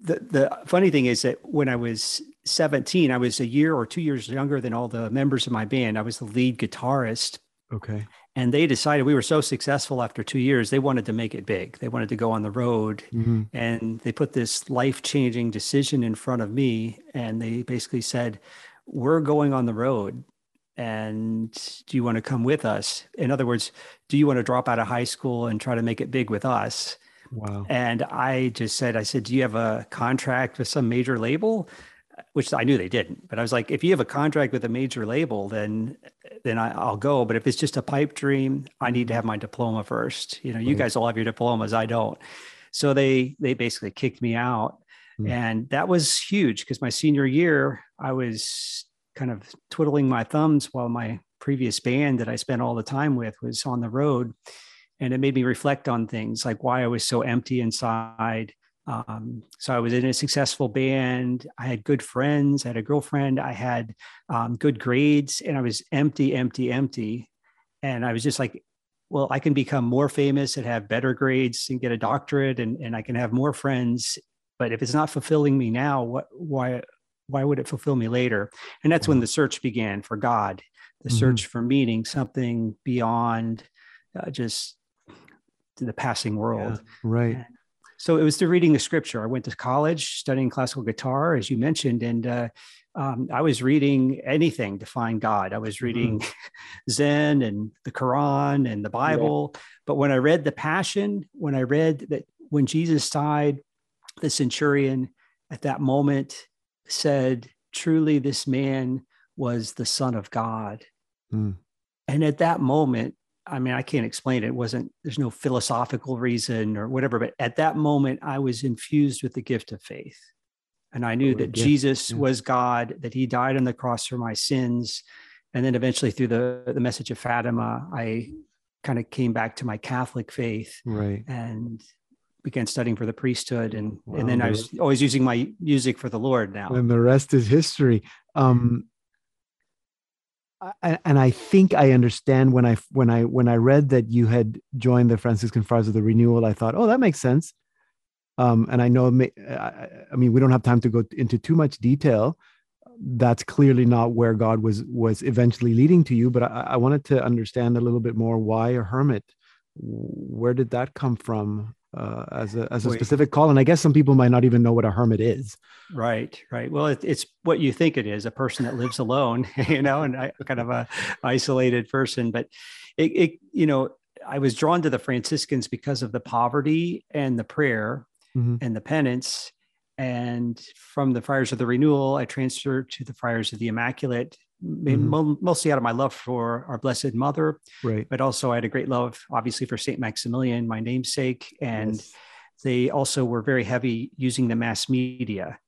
the the funny thing is that when I was 17, I was a year or two years younger than all the members of my band. I was the lead guitarist, Okay. and they decided we were so successful after two years, they wanted to make it big. They wanted to go on the road, hmm and they put this life changing decision in front of me, and they basically said, "We're going on the road." And do you want to come with us? In other words, do you want to drop out of high school and try to make it big with us? Wow. And I just said, I said, do you have a contract with some major label? Which I knew they didn't, but I was like, if you have a contract with a major label, then then I, I'll go. But if it's just a pipe dream, I need to have my diploma first. You know, you guys all have your diplomas, I don't. So they they basically kicked me out, Hmm. and that was huge because my senior year, I was kind of twiddling my thumbs while my previous band that I spent all the time with was on the road and it made me reflect on things like why I was so empty inside. Um, so I was in a successful band. I had good friends. I had a girlfriend. I had um, good grades, and I was empty, empty, empty. And I was just like, well, I can become more famous and have better grades and get a doctorate, and, and I can have more friends. But if it's not fulfilling me now, what why why would it fulfill me later? And that's when the search began for God, the Mhm. search for meaning, something beyond uh, just the passing world. Right. So it was through reading the scripture. I went to college studying classical guitar, as you mentioned, and uh, um, I was reading anything to find God. I was reading (laughs) Zen and the Quran and the Bible. But when I read the Passion, when I read that when Jesus died, the centurion at that moment said, Truly, this man was the Son of God. Mm. And at that moment, I mean, I can't explain it. it. wasn't, there's no philosophical reason or whatever, but at that moment, I was infused with the gift of faith. And I knew that Jesus yeah. was God, that he died on the cross for my sins. And then eventually through the, the message of Fatima, I kind of came back to my Catholic faith. Right. And began studying for the priesthood and wow, and then I was always using my music for the Lord now. And the rest is history. Um And I think I understand when I when I when I read that you had joined the Franciscan Friars of the Renewal, I thought, oh, that makes sense. Um, and I know, I, I mean, we don't have time to go into too much detail. That's clearly not where God was was eventually leading to you. But I, I wanted to understand a little bit more why a hermit. Where did that come from? Uh, as a as a Wait. specific call. And I guess some people might not even know what a hermit is. Right, right. Well, it, it's what you think it is—a person that lives alone, (laughs) you know, and I, kind of a isolated person. But it, it, you know, I was drawn to the Franciscans because of the poverty and the prayer mm-hmm. and the penance. And from the Friars of the Renewal, I transferred to the Friars of the Immaculate mm-hmm. mostly out of my love for our Blessed Mother, right? But also, I had a great love, obviously, for Saint Maximilian, my namesake, and yes. they also were very heavy using the mass media.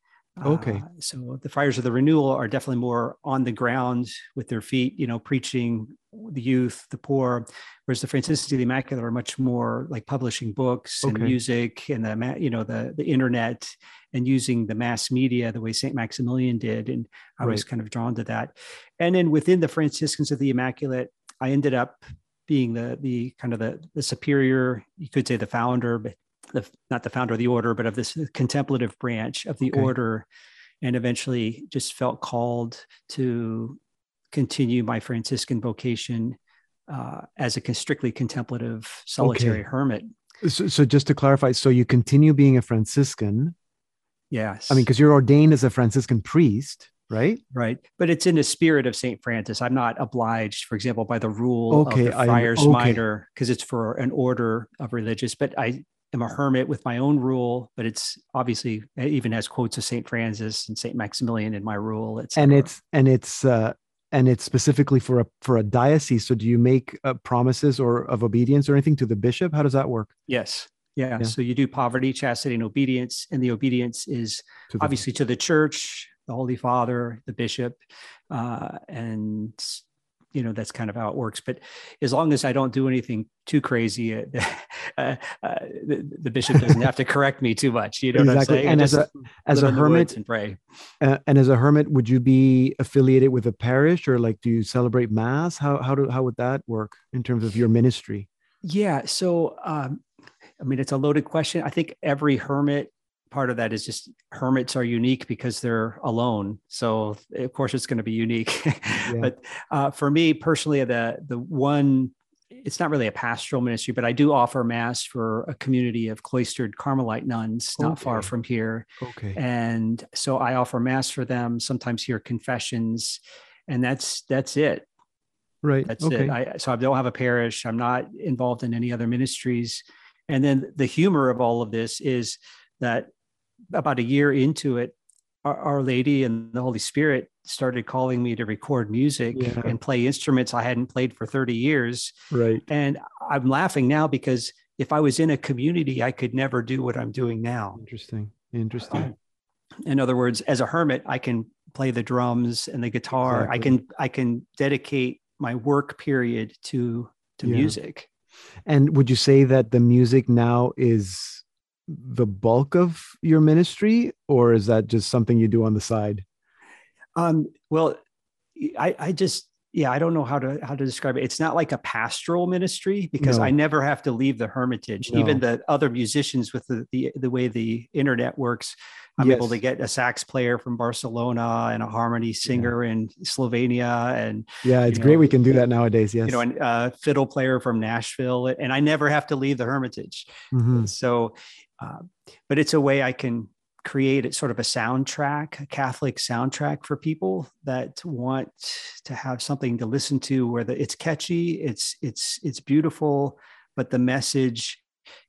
Okay. Uh, so the Friars of the Renewal are definitely more on the ground with their feet, you know, preaching the youth, the poor, whereas the Franciscans of the Immaculate are much more like publishing books and music and the, you know, the the internet and using the mass media the way Saint Maximilian did, and I right. was kind of drawn to that. And then within the Franciscans of the Immaculate, I ended up being the the kind of the the superior, you could say the founder, but the, not the founder of the order, but of this contemplative branch of the okay. order, and eventually just felt called to continue my Franciscan vocation uh, as a strictly contemplative solitary okay. hermit. So, so, just to clarify, so you continue being a Franciscan. Yes. I mean, because you're ordained as a Franciscan priest, right? Right. But it's in the spirit of St. Francis. I'm not obliged, for example, by the rule okay, of the Friars okay. Minor, because it's for an order of religious. But I am a hermit with my own rule, but it's obviously it even has quotes of Saint Francis and Saint Maximilian in my rule. It's and it's and it's uh, and it's specifically for a for a diocese. So do you make uh, promises or of obedience or anything to the bishop? How does that work? Yes. Yeah. yeah. So you do poverty, chastity, and obedience, and the obedience is to the, obviously to the church, the Holy Father, the bishop, uh, and you know that's kind of how it works. But as long as i don't do anything too crazy uh, (laughs) uh, uh, the, the, bishop doesn't have to correct me too much you know exactly. and as a as a hermit and pray. uh, and as a hermit would you be affiliated with a parish or like do you celebrate mass? How how do how would that work in terms of your ministry? Yeah so um i mean it's a loaded question. I think every hermit part of that is just hermits are unique because they're alone. So of course it's going to be unique. (laughs) yeah. But uh, for me personally, the the one it's not really a pastoral ministry, but I do offer mass for a community of cloistered Carmelite nuns not okay. far from here. Okay. And so I offer mass for them, sometimes hear confessions, and that's that's it. Right. That's okay. it. I, so I don't have a parish. I'm not involved in any other ministries. And then the humor of all of this is that about a year into it, our, our, Lady and the Holy Spirit started calling me to record music yeah. and play instruments I hadn't played for 30 years. Right. And I'm laughing now because if I was in a community, I could never do what I'm doing now. Interesting. Interesting. (clears throat) In other words, as a hermit, I can play the drums and the guitar. Exactly. I can I can dedicate my work period to to yeah. music. And would you say that the music now is the bulk of your ministry, or is that just something you do on the side? Um, well, I, I just yeah, I don't know how to how to describe it. It's not like a pastoral ministry because no. I never have to leave the hermitage. No. Even the other musicians with the, the the way the internet works, I'm yes. able to get a sax player from Barcelona and a harmony singer yeah. in Slovenia and yeah, it's great know, we can do that nowadays. Yes, you know, and a fiddle player from Nashville, and I never have to leave the hermitage. Mm-hmm. So uh, but it's a way I can create sort of a soundtrack, a Catholic soundtrack for people that want to have something to listen to where the, it's catchy, it's it's it's beautiful, but the message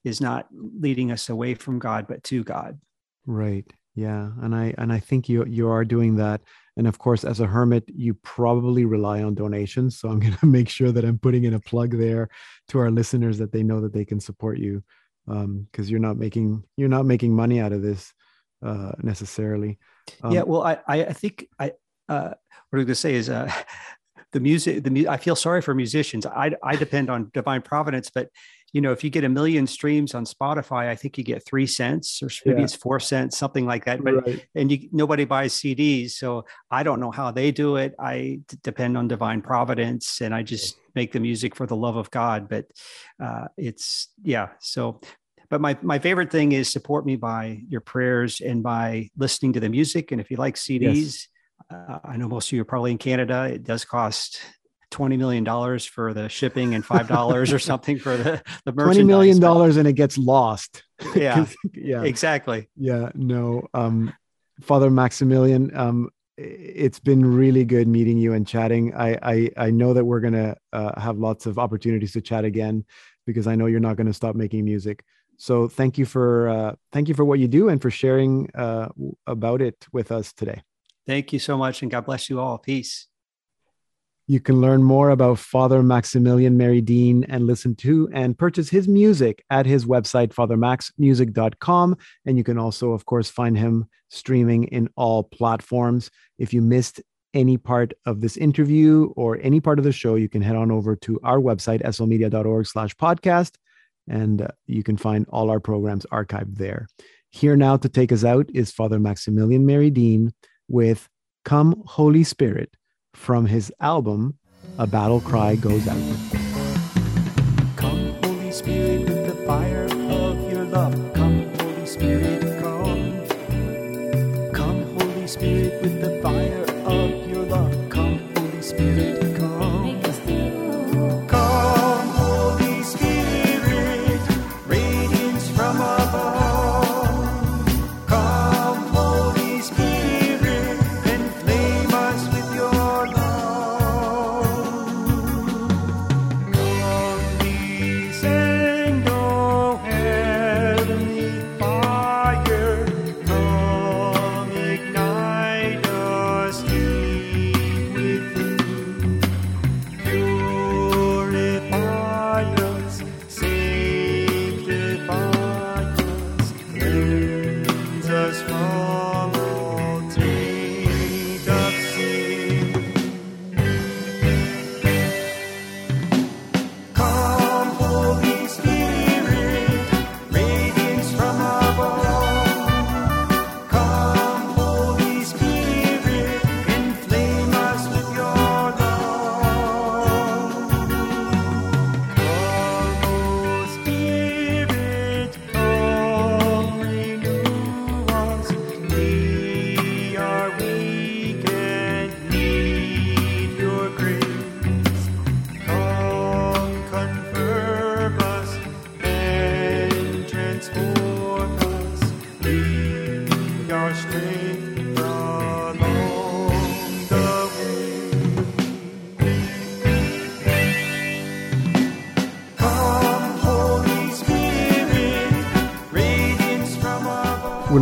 is not leading us away from God, but to God. Right. Yeah. And I and I think you you are doing that. And of course, as a hermit, you probably rely on donations. So I'm (laughs) going to make sure that I'm putting in a plug there to our listeners that they know that they can support you because um, you're not making you're not making money out of this uh, necessarily. Um, yeah. Well, I I think I uh, what I'm going to say is uh, (laughs) the music. The mu- I feel sorry for musicians. I I depend on divine providence, but you know, if you get a million streams on Spotify, I think you get three cents or maybe yeah. it's four cents, something like that. But right. and you, nobody buys CDs, so I don't know how they do it. I d- depend on divine providence, and I just make the music for the love of God. But uh, it's yeah. So, but my my favorite thing is support me by your prayers and by listening to the music. And if you like CDs. Yes. Uh, I know most of you are probably in Canada. It does cost twenty million dollars for the shipping and five dollars or something for the the (laughs) twenty million dollars and it gets lost. Yeah, (laughs) yeah, exactly. Yeah, no, um, Father Maximilian, um, it's been really good meeting you and chatting. I I, I know that we're gonna uh, have lots of opportunities to chat again because I know you're not going to stop making music. So thank you for uh, thank you for what you do and for sharing uh, about it with us today. Thank you so much, and God bless you all. Peace. You can learn more about Father Maximilian Mary Dean and listen to and purchase his music at his website, fathermaxmusic.com. And you can also, of course, find him streaming in all platforms. If you missed any part of this interview or any part of the show, you can head on over to our website, slmedia.org slash podcast, and uh, you can find all our programs archived there. Here now to take us out is Father Maximilian Mary Dean with Come Holy Spirit from his album, A Battle Cry Goes Out. Come, Holy Spirit, with the fire of your love. Come, Holy Spirit, come. Come, Holy Spirit, with the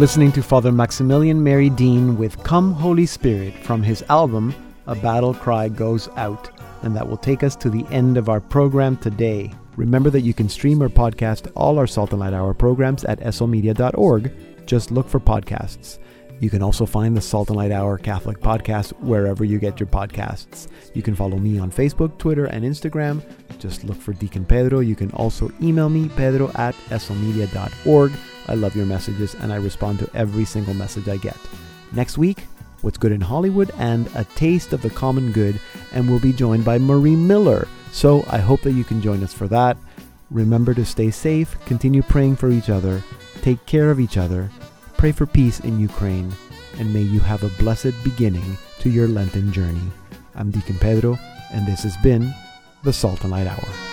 listening to Father Maximilian Mary Dean with Come Holy Spirit from his album A Battle Cry Goes Out. And that will take us to the end of our program today. Remember that you can stream or podcast all our Salt and Light Hour programs at slmedia.org. Just look for podcasts. You can also find the Salt and Light Hour Catholic podcast wherever you get your podcasts. You can follow me on Facebook, Twitter, and Instagram. Just look for Deacon Pedro. You can also email me, pedro at slmedia.org. I love your messages and I respond to every single message I get. Next week, What's Good in Hollywood and A Taste of the Common Good, and we'll be joined by Marie Miller. So I hope that you can join us for that. Remember to stay safe, continue praying for each other, take care of each other, pray for peace in Ukraine, and may you have a blessed beginning to your Lenten journey. I'm Deacon Pedro, and this has been the Salt and Light Hour.